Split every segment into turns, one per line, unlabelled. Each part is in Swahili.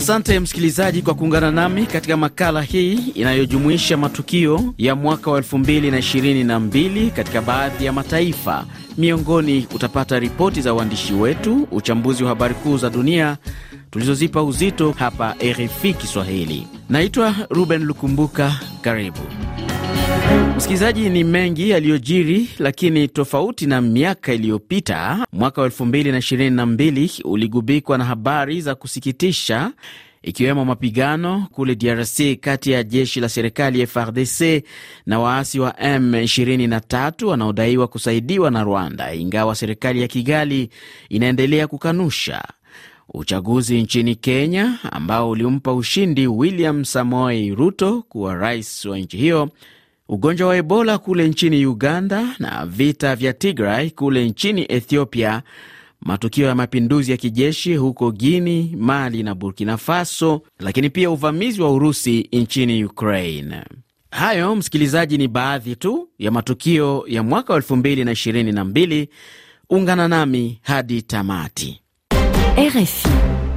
Asante msikilizaji kwa kuungana nami katika makala hii inayojumuisha matukio ya mwaka wa 2022 katika baadhi ya mataifa. Miongoni utapata ripoti za waandishi wetu, uchambuzi wa habari kuu za dunia tulizozipa uzito hapa RFI Kiswahili. Naitwa Ruben Lukumbuka, karibu msikilizaji. Ni mengi yaliyojiri, lakini tofauti na miaka iliyopita, mwaka wa 2022 uligubikwa na habari za kusikitisha ikiwemo mapigano kule DRC kati ya jeshi la serikali FARDC na waasi wa M23 wanaodaiwa kusaidiwa na Rwanda, ingawa serikali ya Kigali inaendelea kukanusha. Uchaguzi nchini Kenya ambao ulimpa ushindi William Samoei Ruto kuwa rais wa nchi hiyo, ugonjwa wa Ebola kule nchini Uganda na vita vya Tigray kule nchini Ethiopia, matukio ya mapinduzi ya kijeshi huko Guini, Mali na Burkina Faso, lakini pia uvamizi wa Urusi nchini Ukraine. Hayo msikilizaji, ni baadhi tu ya matukio ya mwaka wa 2022. Ungana nami hadi tamati.
RFI.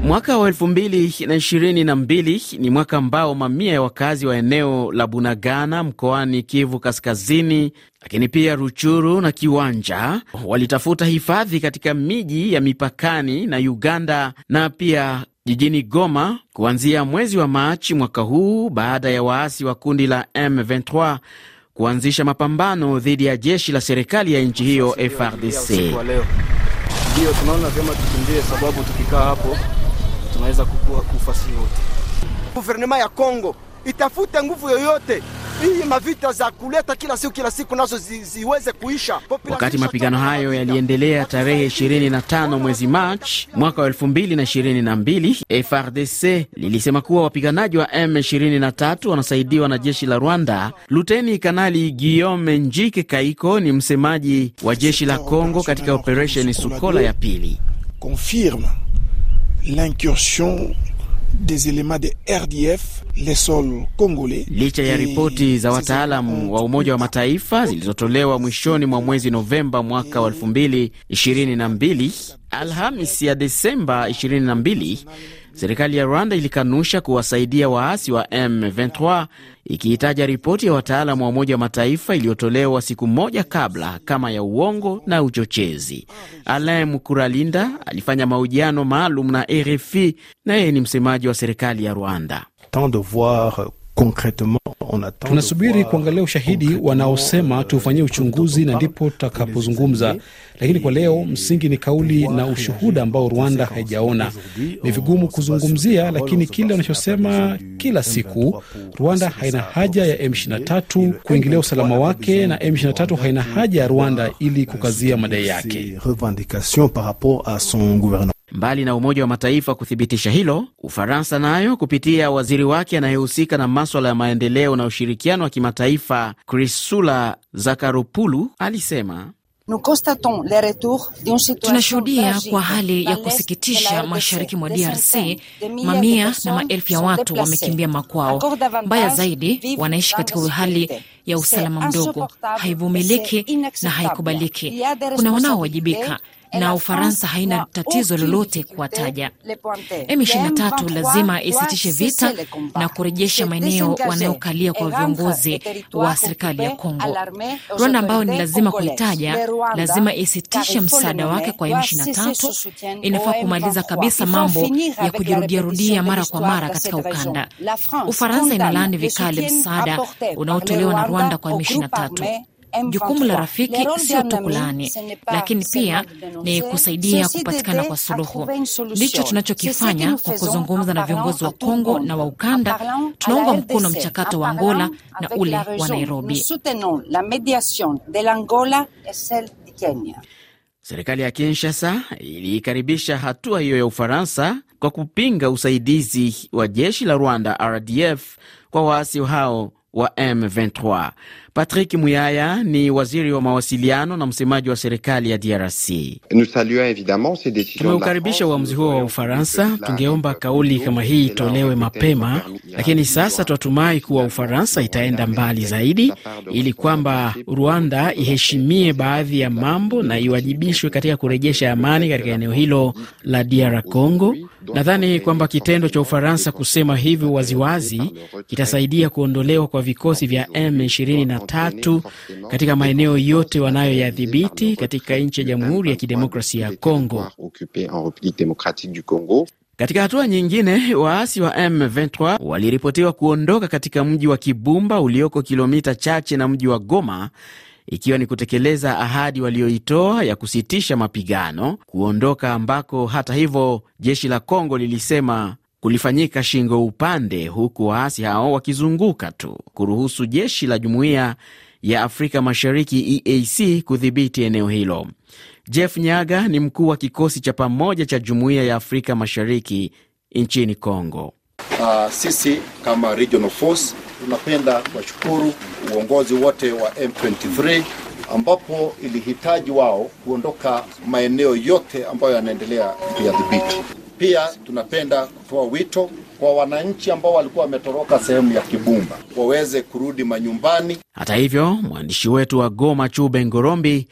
Mwaka wa 2022 ni mwaka ambao mamia ya wakazi wa eneo la Bunagana mkoani Kivu Kaskazini, lakini pia Ruchuru na Kiwanja walitafuta hifadhi katika miji ya mipakani na Uganda na pia jijini Goma kuanzia mwezi wa Machi mwaka huu baada ya waasi wa kundi la M23 kuanzisha mapambano dhidi ya jeshi la serikali ya nchi hiyo FARDC.
Ndio tunaona vyema tukimbie, sababu tukikaa hapo tunaweza kukua kufasi yote.
Guvernema ya Kongo itafute nguvu yoyote hii mavita za kuleta kila siku kila siku nazo zi, ziweze kuisha.
Wakati mapigano hayo yaliendelea tarehe 25 mwezi Machi mwaka wa 2022, FRDC lilisema kuwa wapiganaji wa M23 wanasaidiwa na jeshi la Rwanda. Luteni Kanali Guillaume Njike Kaiko ni msemaji wa jeshi la Kongo katika operesheni Sukola ya pili.
confirme l'incursion des éléments de RDF les sols congolais.
Licha ya ripoti za wataalam wa Umoja wa Mataifa zilizotolewa mwishoni mwa mwezi Novemba mwaka wa 2022, Alhamis ya Desemba 22, serikali ya Rwanda ilikanusha kuwasaidia waasi wa M23 ikiitaja ripoti ya wataalam wa Umoja wa Mataifa iliyotolewa siku moja kabla kama ya uongo na uchochezi. Alain Mukuralinda alifanya mahojiano maalum na RFI na yeye ni msemaji wa serikali ya Rwanda.
Tunasubiri kuangalia ushahidi wanaosema tufanyie uchunguzi na ndipo tutakapozungumza, lakini kwa leo msingi ni kauli na ushuhuda ambao Rwanda haijaona. Ni vigumu kuzungumzia, lakini kile wanachosema kila siku, Rwanda haina haja ya M23 kuingilia usalama wake na M23 haina haja ya Rwanda ili kukazia madai yake.
Mbali na Umoja wa Mataifa kuthibitisha hilo, Ufaransa nayo kupitia waziri wake anayehusika na maswala ya maendeleo na ushirikiano wa kimataifa Krisula Zakaropulu alisema
Tunashuhudia kwa hali ya kusikitisha mashariki mwa DRC, mamia na maelfu ya watu wamekimbia makwao. Mbaya zaidi, wanaishi katika hali ya usalama mdogo, haivumiliki na haikubaliki. Kuna wanaowajibika na Ufaransa haina tatizo lolote kuwataja. M23 lazima isitishe vita na kurejesha maeneo wanayokalia kwa viongozi wa serikali ya Kongo. Rwanda ambayo ni lazima kuitaja, lazima isitishe msaada wake kwa M23. Inafaa kumaliza kabisa mambo ya kujirudiarudia mara kwa mara katika ukanda. Ufaransa inalaani vikali msaada unaotolewa na Rwanda kwa M23. Jukumu la rafiki sio tu kulaani, lakini pia ni kusaidia kupatikana kwa suluhu. Ndicho tunachokifanya kwa kuzungumza na viongozi wa Kongo na wa ukanda. Tunaunga mkono mchakato wa Angola na ule wa Nairobi.
Serikali ya Kinshasa iliikaribisha hatua hiyo ya Ufaransa kwa kupinga usaidizi wa jeshi la Rwanda RDF kwa waasi hao wa M23. Patrick Muyaya ni waziri wa mawasiliano na msemaji wa serikali ya DRC.
Tumeukaribisha uamuzi huo wa Ufaransa. Tungeomba kauli kama hii itolewe mapema, lakini sasa tunatumai kuwa Ufaransa itaenda mbali zaidi, ili kwamba Rwanda iheshimie baadhi ya mambo na iwajibishwe katika kurejesha amani katika eneo hilo la DR Congo. Nadhani kwamba kitendo cha Ufaransa kusema hivyo waziwazi kitasaidia kuondolewa kwa vikosi vya M23 katika maeneo yote wanayoyadhibiti katika nchi ya Jamhuri ya Kidemokrasia ya Kongo.
Katika hatua nyingine, waasi wa M23 waliripotiwa kuondoka katika mji wa Kibumba ulioko kilomita chache na mji wa Goma ikiwa ni kutekeleza ahadi walioitoa ya kusitisha mapigano, kuondoka ambako hata hivyo jeshi la Kongo lilisema kulifanyika shingo upande, huku waasi hao wakizunguka tu kuruhusu jeshi la Jumuiya ya Afrika Mashariki EAC kudhibiti eneo hilo. Jeff Nyaga ni mkuu wa kikosi cha pamoja cha Jumuiya ya Afrika Mashariki nchini Kongo.
Uh, sisi kama regional force tunapenda kuwashukuru uongozi wote wa M23 ambapo ilihitaji wao kuondoka maeneo yote ambayo yanaendelea kuyadhibiti. Pia tunapenda kutoa wito kwa wananchi ambao walikuwa wametoroka sehemu ya Kibumba waweze kurudi manyumbani.
Hata hivyo, mwandishi wetu wa Goma Chube Ngorombi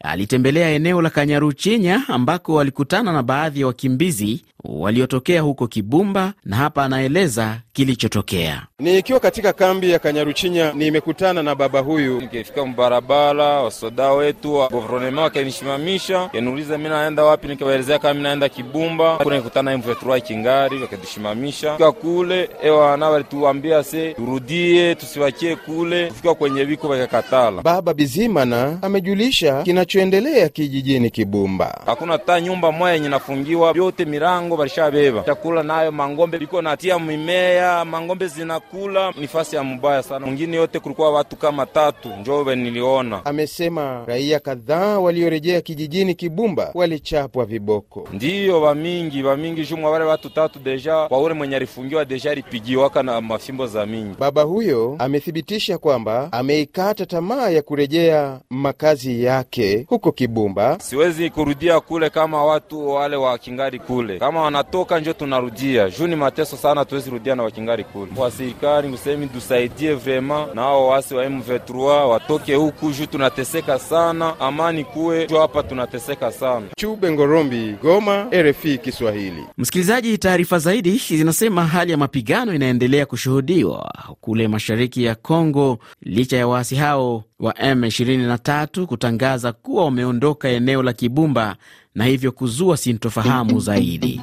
alitembelea eneo la Kanyaruchinya ambako walikutana na baadhi ya wakimbizi waliotokea huko Kibumba, na hapa anaeleza kilichotokea.
Nikiwa katika kambi ya Kanyaruchinya nimekutana na baba huyu.
Nikifika mbarabara, wasoda wetu wa guvernema wakanishimamisha, kaniuliza mi naenda wapi, nikawaelezea kama mi naenda Kibumba. Kuna nikutana M23 Kingari, wakatushimamisha fika kule ewana, walituambia se turudie, tusiwachie kule. Kufika kwenye viko wakakatala.
Baba Bizimana amejulisha kinachoendelea kijijini Kibumba.
Hakuna ta nyumba moya yenye nafungiwa, vyote mirango walishabeba chakula, nayo mangombe liko natia mimea, mangombe zinakula, ni fasi ya mubaya sana. Mwingine yote kulikuwa watu kama tatu, njove niliona.
Amesema raia kadhaa waliorejea kijijini Kibumba walichapwa viboko.
Ndiyo vamingi vamingi, jumwa wale watu tatu deja, kwa ule mwenye alifungiwa deja alipigiwaka na mafimbo za mingi.
Baba huyo amethibitisha kwamba ameikata tamaa ya kurejea makazi yake huko Kibumba.
Siwezi kurudia kule kama watu wale wa Kingari kule, kama wanatoka njo tunarudia juu ni mateso sana, tuwezi rudia na wakingari kule. Kwa serikali ngusemi tusaidie vrema na hao wasi wa M23 watoke huku juu tunateseka sana, amani kuwe juu hapa tunateseka sana.
Chube Ngorombi, Goma, RFI Kiswahili.
Msikilizaji, taarifa zaidi zinasema hali ya mapigano inaendelea kushuhudiwa kule mashariki ya Kongo licha ya waasi hao wa M23 kutangaza kuwa wameondoka eneo la Kibumba na hivyo kuzua sintofahamu zaidi.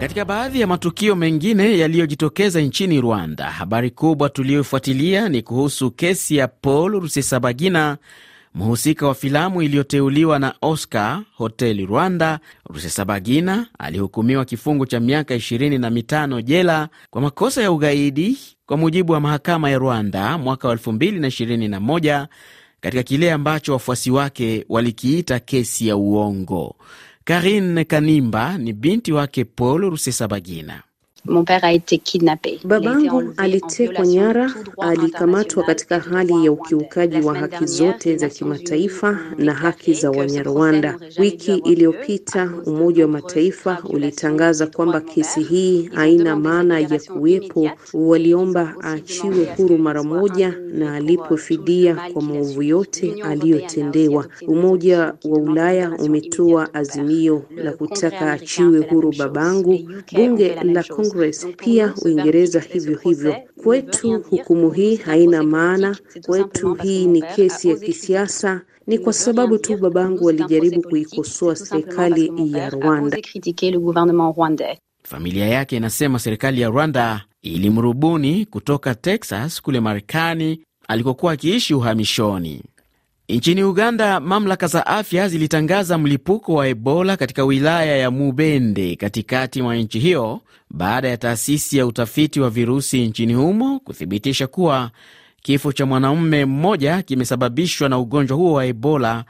Katika baadhi ya matukio mengine yaliyojitokeza nchini Rwanda, habari kubwa tuliyofuatilia ni kuhusu kesi ya Paul Rusesabagina, mhusika wa filamu iliyoteuliwa na Oscar Hotel Rwanda. Rusesabagina alihukumiwa kifungo cha miaka ishirini na mitano jela kwa makosa ya ugaidi kwa mujibu wa mahakama ya Rwanda mwaka wa 2021 katika kile ambacho wafuasi wake walikiita kesi ya uongo. Karine Kanimba ni binti wake Paul Rusesabagina.
Babangu alitekwa nyara, alikamatwa katika hali ya ukiukaji wa haki zote za kimataifa na haki za Wanyarwanda. Wiki iliyopita Umoja wa Mataifa ulitangaza kwamba kesi hii haina maana ya kuwepo. Waliomba aachiwe huru mara moja na alipwe fidia kwa maovu yote aliyotendewa. Umoja wa Ulaya umetoa azimio la kutaka aachiwe huru babangu. Bunge la Congress pia Uingereza hivyo hivyo. Kwetu hukumu hii haina maana, kwetu hii ni kesi ya kisiasa. Ni kwa sababu tu babangu walijaribu kuikosoa serikali ya Rwanda.
Familia yake inasema serikali ya Rwanda ilimrubuni kutoka Texas kule Marekani alikokuwa akiishi uhamishoni. Nchini Uganda, mamlaka za afya zilitangaza mlipuko wa Ebola katika wilaya ya Mubende katikati mwa nchi hiyo baada ya taasisi ya utafiti wa virusi nchini humo kuthibitisha kuwa kifo cha mwanamume mmoja kimesababishwa na ugonjwa huo wa Ebola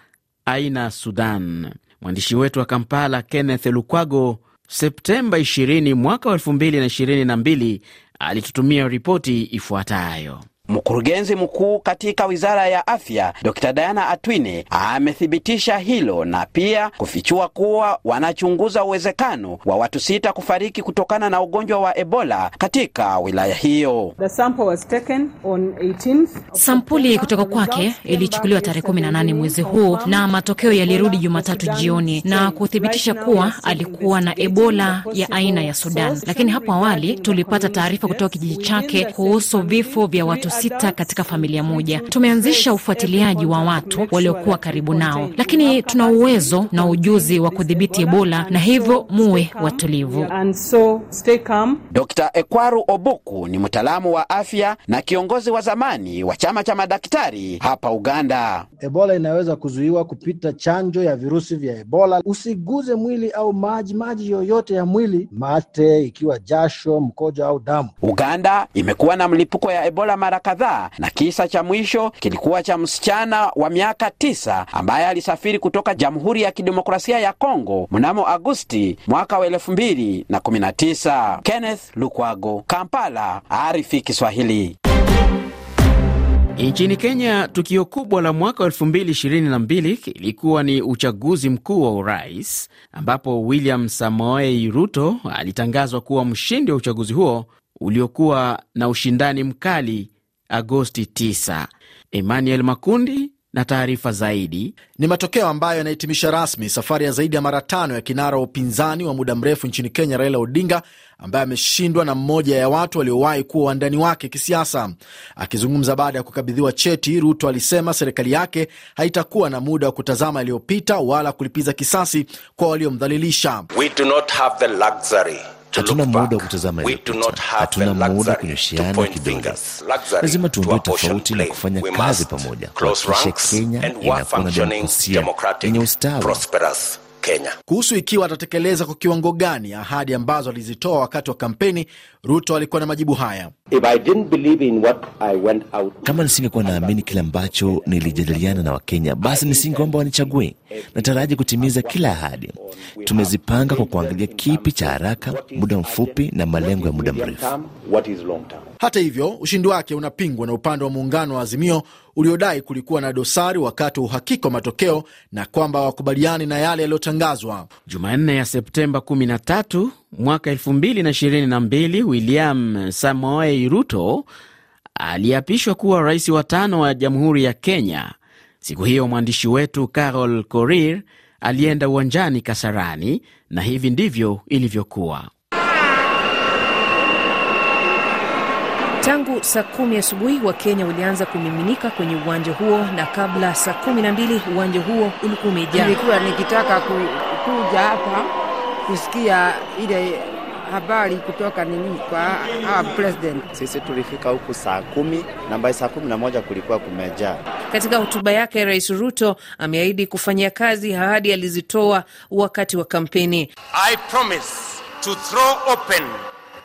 aina Sudan. Mwandishi wetu wa Kampala, Kenneth Lukwago, Septemba 20 mwaka 2022 alitutumia ripoti ifuatayo.
Mkurugenzi mkuu katika wizara ya afya Dr Diana Atwine amethibitisha hilo na pia kufichua kuwa wanachunguza uwezekano wa watu sita kufariki kutokana na ugonjwa wa Ebola katika wilaya hiyo.
Sampuli kutoka kwake ilichukuliwa tarehe 18 mwezi huu na matokeo yalirudi Jumatatu jioni na kuthibitisha kuwa alikuwa na Ebola ya aina ya Sudan, lakini hapo awali tulipata taarifa kutoka kijiji chake kuhusu vifo vya watu sita katika familia moja. Tumeanzisha ufuatiliaji wa watu waliokuwa karibu nao, lakini tuna uwezo na ujuzi wa kudhibiti Ebola na hivyo muwe watulivu.
Dr Ekwaru Obuku ni mtaalamu wa afya na kiongozi wa zamani wa chama cha madaktari hapa Uganda.
Ebola inaweza kuzuiwa kupita chanjo ya virusi vya Ebola. Usiguze mwili au maji maji yoyote ya mwili, mate, ikiwa jasho, mkojo au damu.
Uganda imekuwa na mlipuko ya Ebola mara kadhaa, na kisa cha mwisho kilikuwa cha msichana wa miaka tisa ambaye alisafiri kutoka Jamhuri ya Kidemokrasia ya Kongo mnamo Agosti mwaka wa elfu mbili na kumi na tisa. Kenneth Lukwago, Kampala, Arifi Kiswahili.
Nchini Kenya, tukio kubwa la mwaka wa 2022 ilikuwa ni uchaguzi mkuu wa urais ambapo William Samoei Ruto alitangazwa kuwa mshindi wa uchaguzi huo uliokuwa na ushindani mkali Agosti 9. Emmanuel Makundi na taarifa zaidi.
Ni matokeo ambayo yanahitimisha rasmi safari ya zaidi ya mara tano ya kinara wa upinzani wa muda mrefu nchini Kenya, Raila Odinga, ambaye ameshindwa na mmoja ya watu waliowahi kuwa wandani wake kisiasa. Akizungumza baada ya kukabidhiwa cheti, Ruto alisema serikali yake haitakuwa na muda wa kutazama yaliyopita wala kulipiza kisasi kwa waliomdhalilisha.
Hatuna muda wa kutazama yaliyopita, hatuna muda wa kunyoshiana kidole. Lazima tuondoe tofauti na kufanya kazi pamoja kuhakikisha Kenya inakuwa na demokrasia yenye ustawi.
Kuhusu ikiwa atatekeleza kwa kiwango gani ahadi ambazo alizitoa wakati wa kampeni, Ruto alikuwa na majibu haya:
kama nisingekuwa naamini kile ambacho nilijadiliana na Wakenya, basi nisingeomba wanichague. Nataraji kutimiza kila ahadi. Tumezipanga kwa kuangalia kipi cha haraka, muda mfupi na malengo ya muda mrefu.
Hata hivyo, ushindi wake unapingwa na upande wa muungano wa Azimio uliodai kulikuwa na dosari wakati wa uhakika wa matokeo na kwamba hawakubaliani na yale yaliyotangazwa.
Jumanne ya Septemba 13 mwaka 2022, William Samoei Ruto aliapishwa kuwa rais wa tano wa Jamhuri ya Kenya. Siku hiyo mwandishi wetu Carol Korir alienda uwanjani Kasarani na hivi ndivyo ilivyokuwa.
Tangu saa kumi asubuhi Wakenya walianza kumiminika kwenye uwanja huo, na kabla saa kumi na mbili uwanja huo ulikuwa umejaa.
Nilikuwa nikitaka ku, kuja hapa kusikia ile habari kutoka nini kwa our president.
Sisi tulifika huku saa kumi na by saa kumi na moja kulikuwa kumejaa.
Katika hotuba yake, Rais Ruto ameahidi kufanyia kazi ahadi alizitoa wakati wa kampeni.
I promise to throw open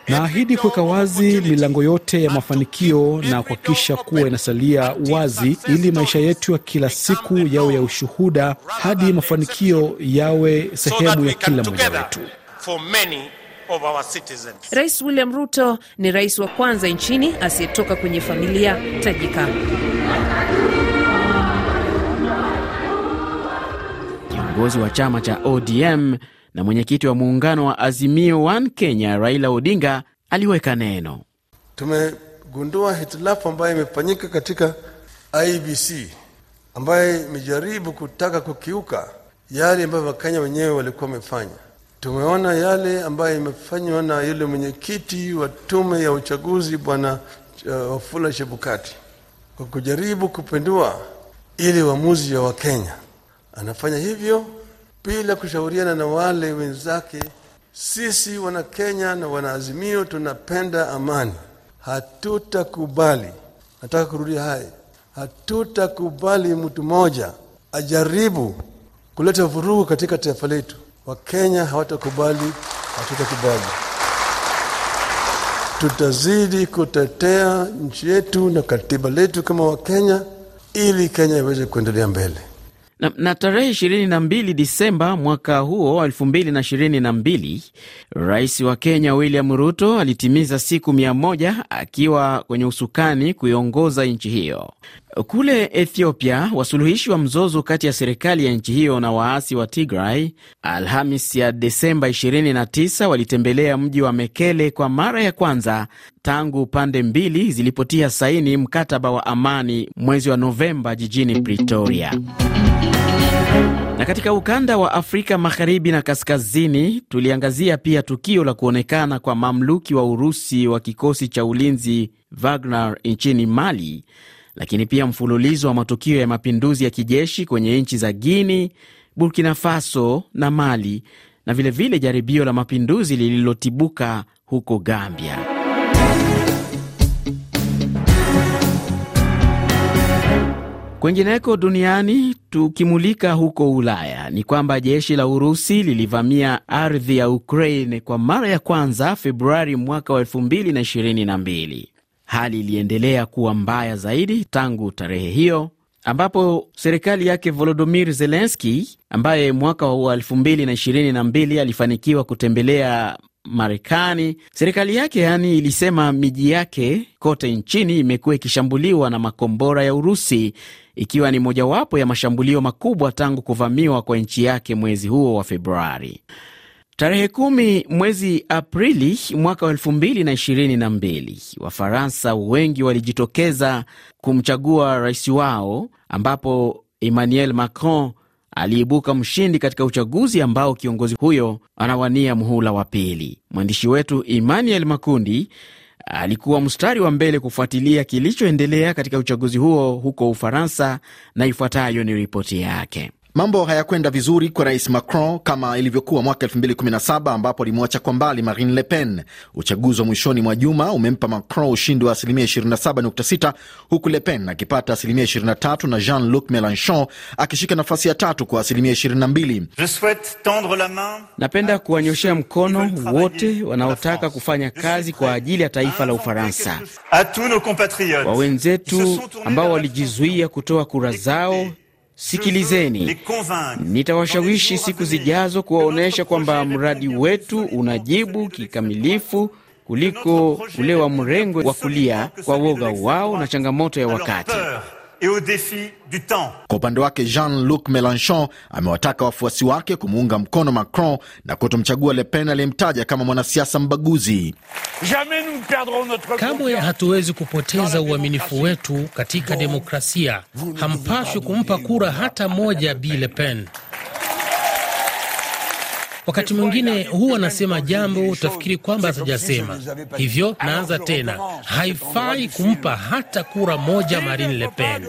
Naahidi kuweka wazi milango yote ya mafanikio na kuhakikisha kuwa inasalia wazi ili maisha yetu ya kila siku yawe ya ushuhuda hadi mafanikio yawe sehemu ya kila mmoja wetu.
Rais William Ruto ni rais wa kwanza nchini asiyetoka kwenye familia tajika.
Kiongozi wa chama cha ODM na mwenyekiti wa muungano wa Azimio One Kenya Raila Odinga aliweka neno.
Tumegundua hitilafu ambayo imefanyika katika IBC ambayo imejaribu kutaka kukiuka yale ambayo Wakenya wenyewe walikuwa wamefanya. Tumeona yale ambayo imefanywa na yule mwenyekiti wa tume ya uchaguzi Bwana uh, Wafula Chebukati kwa kujaribu kupindua ile uamuzi ya Wakenya. Anafanya hivyo bila kushauriana na wale wenzake. Sisi Wanakenya na wanaazimio tunapenda amani, hatutakubali. Nataka kurudia haya, hatutakubali mtu mmoja ajaribu kuleta vurugu katika taifa letu. Wakenya hawatakubali, hatutakubali. Tutazidi kutetea nchi yetu na katiba letu kama Wakenya ili Kenya iweze kuendelea mbele.
Na, na tarehe 22 Disemba mwaka huo wa 2022 rais wa Kenya William Ruto alitimiza siku mia moja akiwa kwenye usukani kuiongoza nchi hiyo. Kule Ethiopia, wasuluhishi wa mzozo kati ya serikali ya nchi hiyo na waasi wa Tigray Alhamis ya Desemba 29 walitembelea mji wa Mekele kwa mara ya kwanza tangu pande mbili zilipotia saini mkataba wa amani mwezi wa Novemba jijini Pretoria. Na katika ukanda wa Afrika magharibi na kaskazini, tuliangazia pia tukio la kuonekana kwa mamluki wa Urusi wa kikosi cha ulinzi Wagner nchini Mali, lakini pia mfululizo wa matukio ya mapinduzi ya kijeshi kwenye nchi za Guini, Burkina Faso na Mali, na vilevile vile jaribio la mapinduzi lililotibuka huko Gambia. Kwengineko duniani tukimulika huko Ulaya ni kwamba jeshi la Urusi lilivamia ardhi ya Ukraine kwa mara ya kwanza Februari mwaka wa 2022. Hali iliendelea kuwa mbaya zaidi tangu tarehe hiyo ambapo serikali yake Volodymyr Zelensky ambaye mwaka wa 2022 alifanikiwa kutembelea Marekani, serikali yake yani ilisema miji yake kote nchini imekuwa ikishambuliwa na makombora ya Urusi, ikiwa ni mojawapo ya mashambulio makubwa tangu kuvamiwa kwa nchi yake mwezi huo wa Februari. Tarehe kumi mwezi Aprili mwaka wa elfu mbili na ishirini na mbili Wafaransa wengi walijitokeza kumchagua rais wao, ambapo Emmanuel Macron aliibuka mshindi katika uchaguzi ambao kiongozi huyo anawania muhula wa pili. Mwandishi wetu Emmanuel Makundi alikuwa mstari wa mbele kufuatilia kilichoendelea katika uchaguzi huo huko Ufaransa, na ifuatayo ni ripoti yake.
Mambo hayakwenda vizuri kwa rais Macron kama ilivyokuwa mwaka 2017 ambapo alimwacha kwa mbali Marine Le Pen. Uchaguzi wa mwishoni mwa juma umempa Macron ushindi wa asilimia 27.6 huku Le Pen akipata asilimia 23 na Jean Luc Melenchon akishika nafasi ya tatu kwa asilimia 22.
Napenda kuwanyoshea mkono wote wanaotaka kufanya kazi kwa ajili ya taifa la Ufaransa, kwa wenzetu ambao walijizuia kutoa kura zao Sikilizeni, nitawashawishi siku zijazo kuwaonyesha kwamba mradi wetu unajibu kikamilifu kuliko ule wa mrengo wa kulia kwa woga wao na changamoto ya wakati.
Kwa upande wake Jean-Luc Melenchon amewataka wafuasi wake kumuunga mkono Macron na kutomchagua Le Pen aliyemtaja kama mwanasiasa mbaguzi.
Kamwe hatuwezi kupoteza uaminifu wetu katika demokrasia. Hampashwi kumpa kura hata moja Bi Le Pen. Wakati mwingine huwa anasema jambo utafikiri kwamba hatajasema hivyo. Naanza tena, haifai kumpa hata kura moja Marine Le Pen.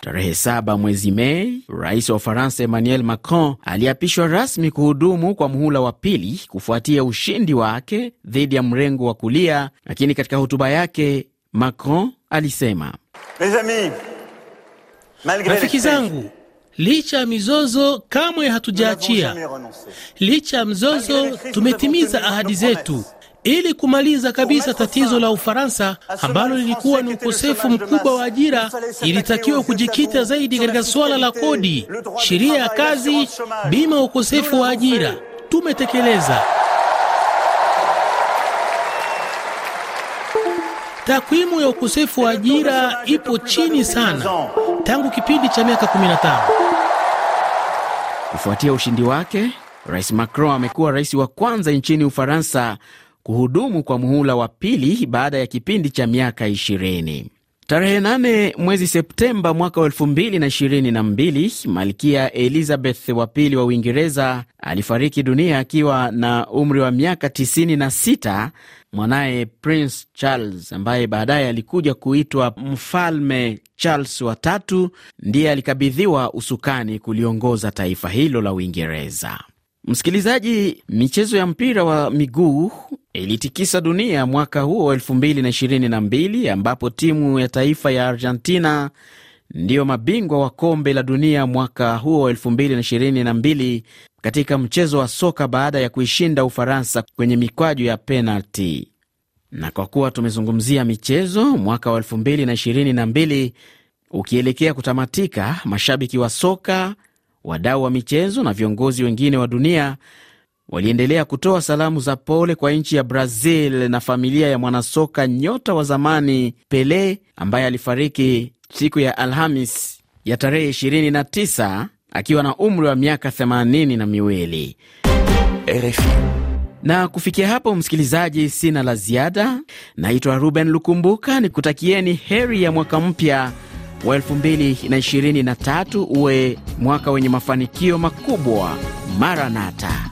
Tarehe saba mwezi Mei, rais wa Ufaransa Emmanuel Macron aliapishwa rasmi kuhudumu kwa muhula wa pili kufuatia ushindi wake dhidi ya mrengo wa kulia. Lakini katika hotuba yake Macron alisema,
rafiki zangu Licha ya mizozo kamwe hatujaachia. Licha ya mzozo, tumetimiza ahadi zetu ili kumaliza kabisa tatizo la Ufaransa ambalo lilikuwa ni ukosefu mkubwa wa ajira. Ilitakiwa kujikita zaidi katika suala la kodi, sheria ya kazi, bima ya ukosefu wa ajira. Tumetekeleza. Takwimu ya ukosefu wa ajira ipo chini sana tangu kipindi cha miaka 15.
Kufuatia ushindi wake, Rais Macron amekuwa rais wa kwanza nchini Ufaransa kuhudumu kwa muhula wa pili baada ya kipindi cha miaka 20. Tarehe nane mwezi Septemba mwaka wa 2022, Malkia Elizabeth wa pili wa Uingereza alifariki dunia akiwa na umri wa miaka 96. Mwanaye Prince Charles ambaye baadaye alikuja kuitwa Mfalme Charles wa tatu ndiye alikabidhiwa usukani kuliongoza taifa hilo la Uingereza. Msikilizaji, michezo ya mpira wa miguu ilitikisa dunia mwaka huo 2022 ambapo timu ya taifa ya Argentina ndiyo mabingwa wa kombe la dunia mwaka huo 2022 katika mchezo wa soka baada ya kuishinda Ufaransa kwenye mikwaju ya penalti. Na kwa kuwa tumezungumzia michezo, mwaka wa 2022 ukielekea kutamatika, mashabiki wa soka, wadau wa michezo na viongozi wengine wa dunia waliendelea kutoa salamu za pole kwa nchi ya Brazil na familia ya mwanasoka nyota wa zamani Pele ambaye alifariki siku ya Alhamis ya tarehe 29 akiwa na umri wa miaka 80 na miwili.
RFI.
Na kufikia hapo, msikilizaji, sina la ziada. Naitwa Ruben Lukumbuka, ni kutakieni heri ya mwaka mpya wa 2023 uwe mwaka wenye mafanikio makubwa. Maranata.